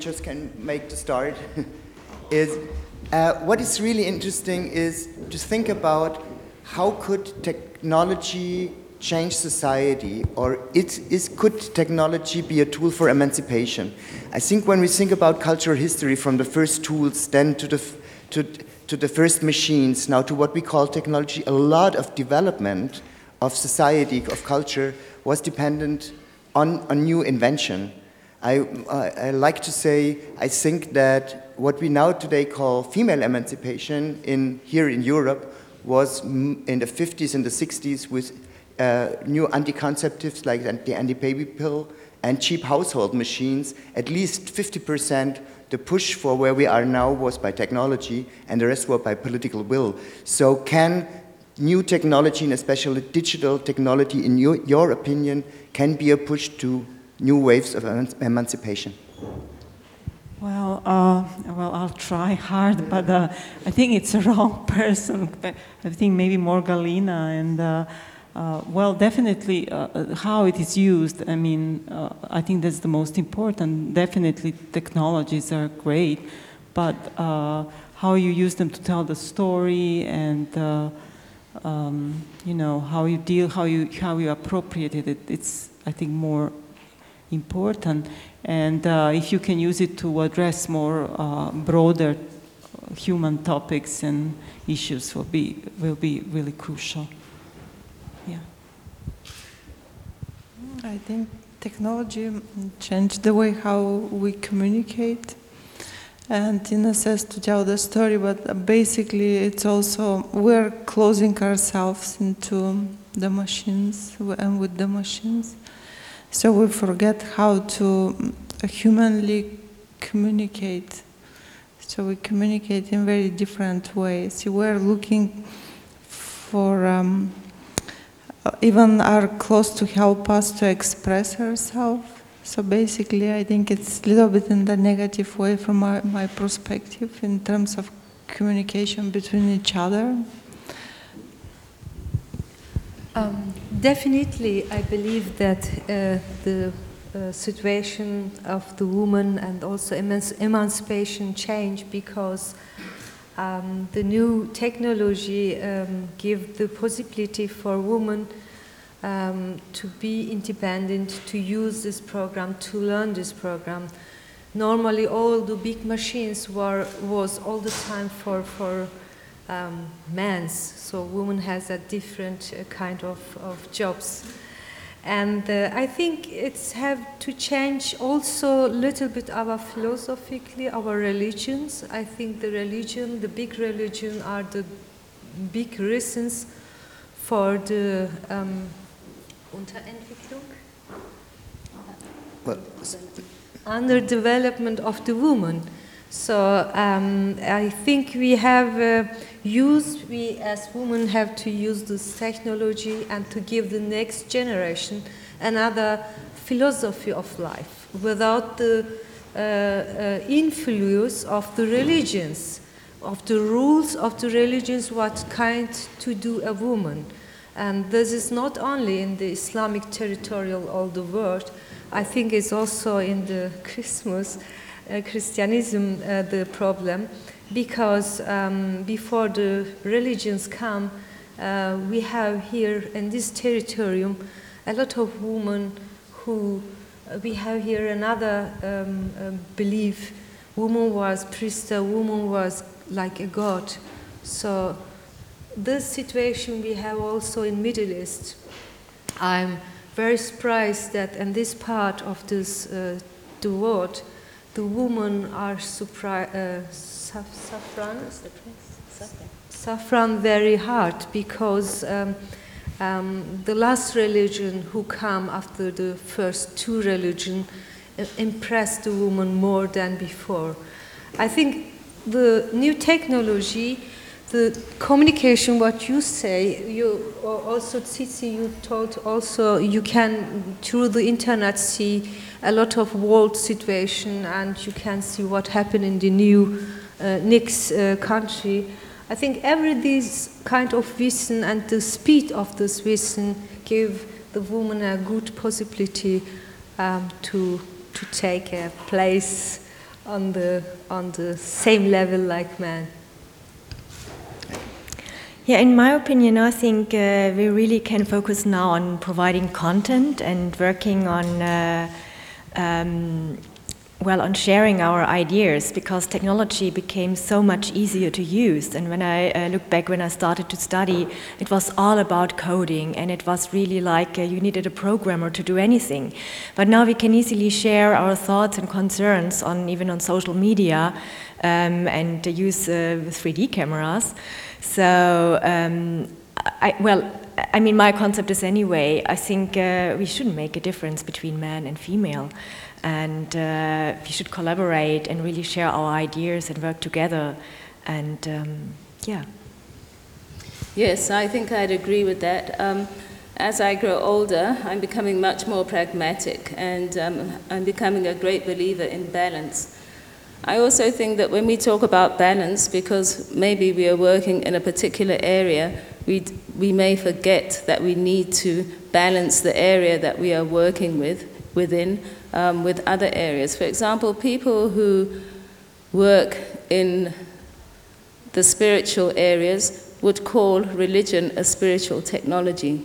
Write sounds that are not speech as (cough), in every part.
just can make to start, (laughs) is uh, what is really interesting is to think about how could technology change society or it is, could technology be a tool for emancipation? I think when we think about cultural history from the first tools then to the, to, to the first machines, now to what we call technology, a lot of development of society, of culture, was dependent on a new invention. I, I, like to say, I think that what we now today call female emancipation in, here in Europe was in the 50s and the 60s with uh, new anticonceptives like the anti-baby pill and cheap household machines, at least 50% the push for where we are now was by technology and the rest were by political will. So can new technology and especially digital technology, in your, your opinion, can be a push to new waves of emancipation? Well, uh, well, I'll try hard, but uh, I think it's a (laughs) wrong person. I think maybe more Galina and. Uh, uh, well, definitely uh, uh, how it is used. I mean, I think that's the most important. Definitely, technologies are great, but how you use them to tell the story and um, you know how you deal, how you how you appropriate it. It's I think more important. And uh, if you can use it to address more uh, broader human topics and issues, will be will be really crucial. Yeah. I think technology changed the way how we communicate and in a sense to tell the story, but basically it's also we're closing ourselves into the machines and with the machines. So we forget how to humanly communicate. So we communicate in very different ways. We're looking for um, even are close to help us to express ourselves. So basically, I think it's a little bit in the negative way from my, my perspective in terms of communication between each other. Um, definitely, I believe that uh, the uh, situation of the woman and also emancipation change because um, the new technology um, give the possibility for women um, to be independent, to use this program, to learn this program. Normally, all the big machines were was all the time for for um, men's. So, women has a different uh, kind of, of jobs. And uh, I think it's have to change also a little bit our philosophically, our religions. I think the religion, the big religion, are the big reasons for the um, Unterentwicklung, well, underdevelopment of the woman. So um, I think we have uh, used, we as women have to use this technology and to give the next generation another philosophy of life without the uh, uh, influence of the religions, of the rules of the religions, what kind to do a woman. And this is not only in the Islamic territorial all the world, I think it's also in the (laughs) Christmas Christianism uh, the problem because um, before the religions come, uh, we have here in this territorium a lot of women who we have here another um, belief. Woman was priest woman was like a god. So this situation we have also in middle east i'm very surprised that in this part of this uh, the world the women are surpri- uh, saffron, saffron? Very hard because um, um, the last religion who come after the first two religion uh, impressed the woman more than before. I think the new technology, the communication, what you say, you also, Tsitsi, you told also you can through the internet see a lot of world situation and you can see what happened in the new uh, next uh, country. I think every this kind of vision and the speed of this vision give the woman a good possibility um, to to take a place on the on the same level like men. Yeah, in my opinion, I think uh, we really can focus now on providing content and working on, uh, um, well, on sharing our ideas because technology became so much easier to use. And when I uh, look back when I started to study, it was all about coding, and it was really like uh, you needed a programmer to do anything. But now we can easily share our thoughts and concerns on even on social media um, and use 3D uh, cameras. So, um, I, well, I mean, my concept is anyway, I think uh, we shouldn't make a difference between man and female. And uh, we should collaborate and really share our ideas and work together. And um, yeah. Yes, I think I'd agree with that. Um, as I grow older, I'm becoming much more pragmatic and um, I'm becoming a great believer in balance. I also think that when we talk about balance, because maybe we are working in a particular area, we, we may forget that we need to balance the area that we are working with within um, with other areas. For example, people who work in the spiritual areas would call religion a spiritual technology.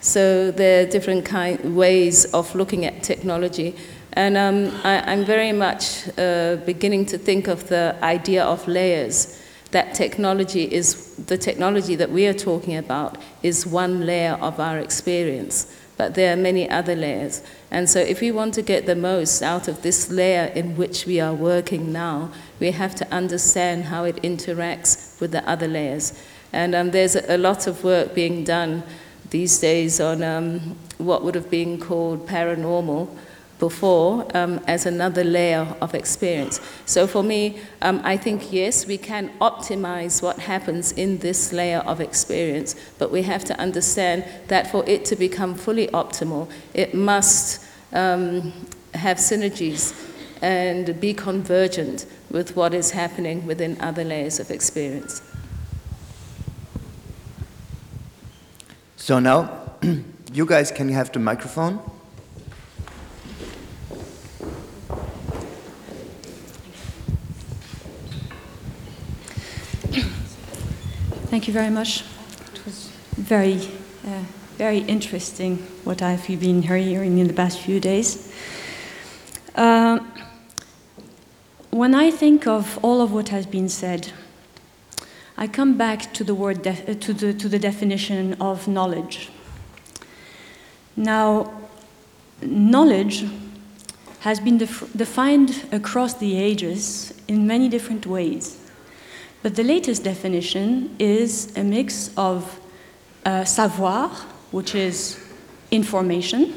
So there are different kind, ways of looking at technology. And um, I, am very much uh, beginning to think of the idea of layers. That technology is the technology that we are talking about is one layer of our experience, but there are many other layers. And so, if we want to get the most out of this layer in which we are working now, we have to understand how it interacts with the other layers. And um, there's a, lot of work being done these days on um, what would have been called paranormal before um, as another layer of experience. So for me, um, I think yes, we can optimize what happens in this layer of experience, but we have to understand that for it to become fully optimal, it must um, have synergies and be convergent with what is happening within other layers of experience. So now, (clears throat) you guys can have the microphone. Thank you very much. It was very, uh, very interesting what I've been hearing in the past few days. Uh, when I think of all of what has been said, I come back to the word uh, to the to the definition of knowledge. Now, knowledge has been def defined across the ages in many different ways. But the latest definition is a mix of uh, savoir, which is information,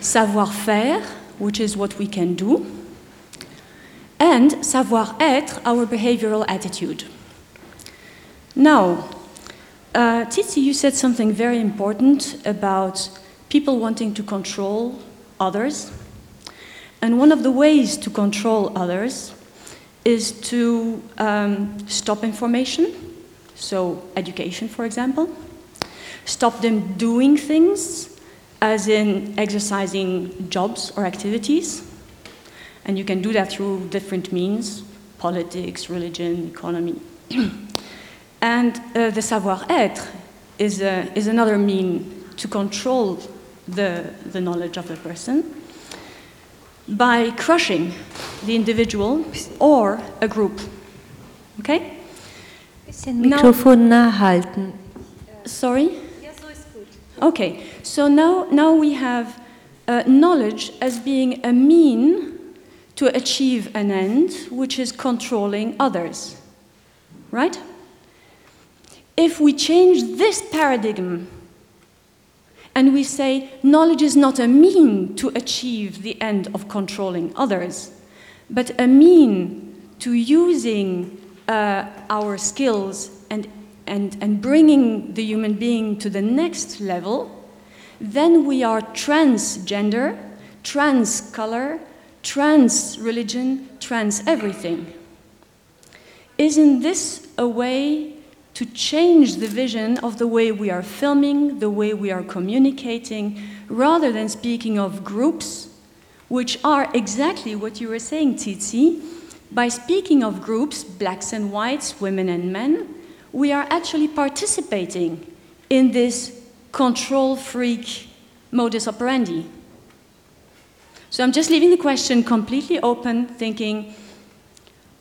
savoir-faire, which is what we can do, and savoir-être, our behavioral attitude. Now, uh, Tsitsi, you said something very important about people wanting to control others. And one of the ways to control others is to um, stop information, so education, for example, stop them doing things, as in exercising jobs or activities. And you can do that through different means politics, religion, economy. (clears throat) and uh, the savoir être is, is another mean to control the, the knowledge of the person by crushing the individual or a group. Okay? Mikrofon nah halten. Sorry? Okay, so now, now we have uh, knowledge as being a mean to achieve an end, which is controlling others. Right? If we change this paradigm and we say knowledge is not a mean to achieve the end of controlling others, but a mean to using uh, our skills and, and, and bringing the human being to the next level, then we are transgender, trans color, trans religion, trans everything. Isn't this a way to change the vision of the way we are filming, the way we are communicating, rather than speaking of groups, which are exactly what you were saying, Tsitsi. By speaking of groups, blacks and whites, women and men, we are actually participating in this control freak modus operandi. So I'm just leaving the question completely open, thinking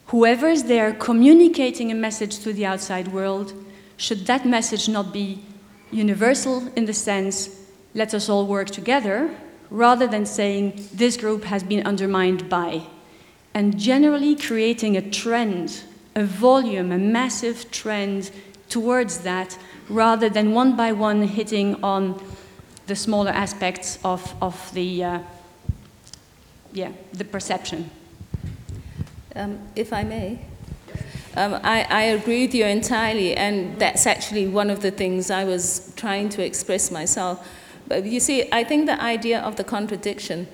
whoever is there communicating a message to the outside world, should that message not be universal in the sense, let us all work together, rather than saying this group has been undermined by, and generally creating a trend, a volume, a massive trend towards that, rather than one by one hitting on the smaller aspects of, of the, uh, yeah, the perception. Um, if I may, um, I, I agree with you entirely, and that's actually one of the things I was trying to express myself. But you see, I think the idea of the contradiction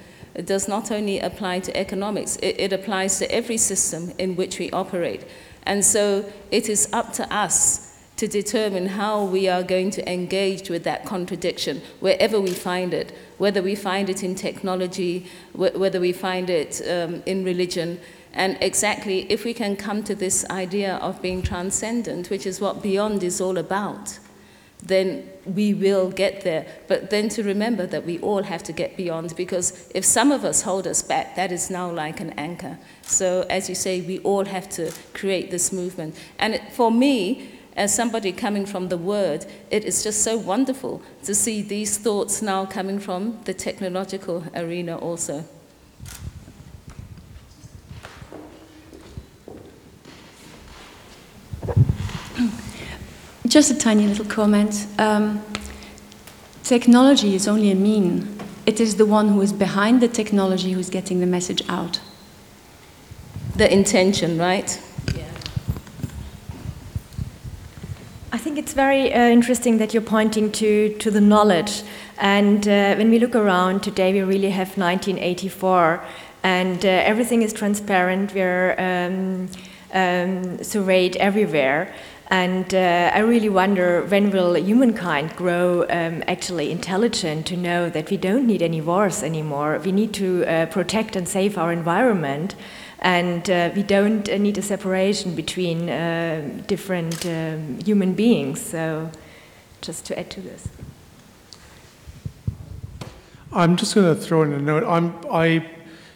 does not only apply to economics, it, it applies to every system in which we operate. And so it is up to us to determine how we are going to engage with that contradiction wherever we find it, whether we find it in technology, wh- whether we find it um, in religion. And exactly, if we can come to this idea of being transcendent, which is what Beyond is all about, then we will get there. But then to remember that we all have to get beyond, because if some of us hold us back, that is now like an anchor. So, as you say, we all have to create this movement. And it, for me, as somebody coming from the word, it is just so wonderful to see these thoughts now coming from the technological arena also. Just a tiny little comment. Um, technology is only a mean. It is the one who is behind the technology who is getting the message out. The intention, right? I think it's very uh, interesting that you're pointing to, to the knowledge. And uh, when we look around today, we really have 1984, and uh, everything is transparent. We're um, um, surveyed everywhere. And uh, I really wonder when will humankind grow um, actually intelligent to know that we don't need any wars anymore. We need to uh, protect and save our environment, and uh, we don't uh, need a separation between uh, different um, human beings. So, just to add to this. I'm just going to throw in a note. I'm, I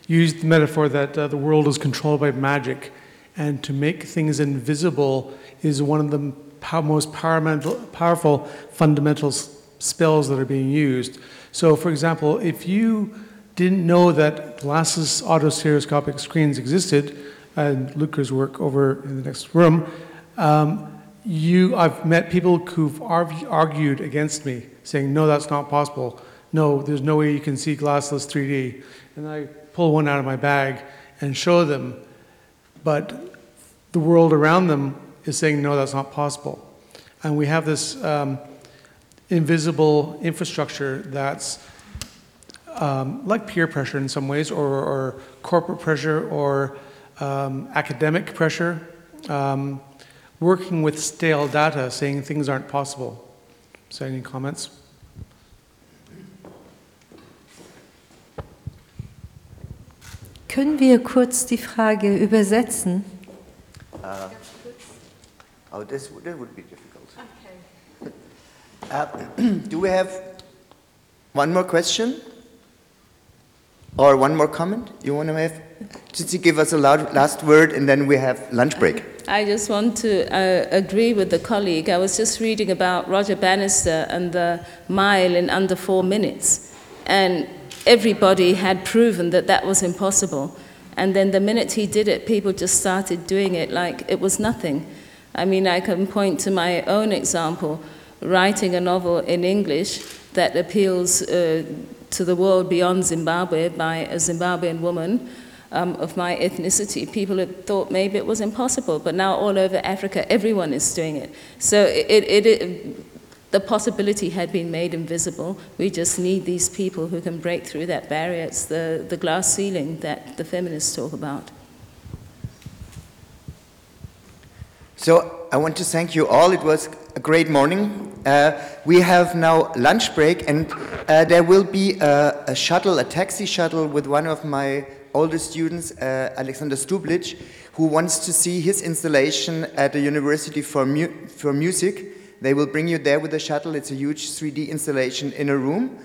used the metaphor that uh, the world is controlled by magic, and to make things invisible is one of the most powerful fundamental spells that are being used. So, for example, if you didn't know that glassless autostereoscopic screens existed, and Luca's work over in the next room, um, you, I've met people who've arg- argued against me, saying, no, that's not possible. No, there's no way you can see glassless 3D. And I pull one out of my bag and show them, but the world around them is saying, no, that's not possible. And we have this um, invisible infrastructure that's um, like peer pressure in some ways, or, or corporate pressure, or um, academic pressure, um, working with stale data, saying things aren't possible. So, any comments? Können wir kurz die Frage übersetzen? Uh, oh, this, that would be difficult. (laughs) Uh, (clears throat) do we have one more question? Or one more comment? You want to have? Just to give us a loud, last word and then we have lunch break. I just want to uh, agree with the colleague. I was just reading about Roger Bannister and the mile in under four minutes. And everybody had proven that that was impossible. And then the minute he did it, people just started doing it like it was nothing. I mean, I can point to my own example writing a novel in English that appeals uh, to the world beyond Zimbabwe by a Zimbabwean woman um, of my ethnicity. People had thought maybe it was impossible, but now all over Africa, everyone is doing it. So it, it, it, the possibility had been made invisible. We just need these people who can break through that barrier. It's the, the glass ceiling that the feminists talk about. So I want to thank you all. It was a great morning. Uh, we have now lunch break, and uh, there will be a, a, shuttle, a taxi shuttle, with one of my older students, uh, Alexander Stublic, who wants to see his installation at the University for, mu for Music. They will bring you there with the shuttle. It's a huge 3D installation in a room.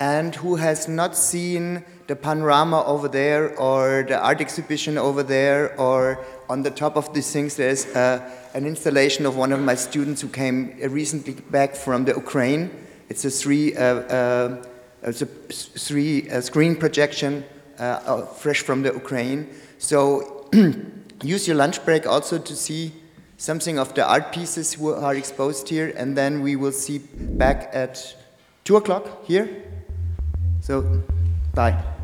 And who has not seen the panorama over there, or the art exhibition over there, or on the top of these things, there's uh, an installation of one of my students who came recently back from the Ukraine. It's a three, uh, uh, it's a three uh, screen projection, uh, fresh from the Ukraine. So (clears throat) use your lunch break also to see something of the art pieces who are exposed here, and then we will see back at two o'clock here. So, bye.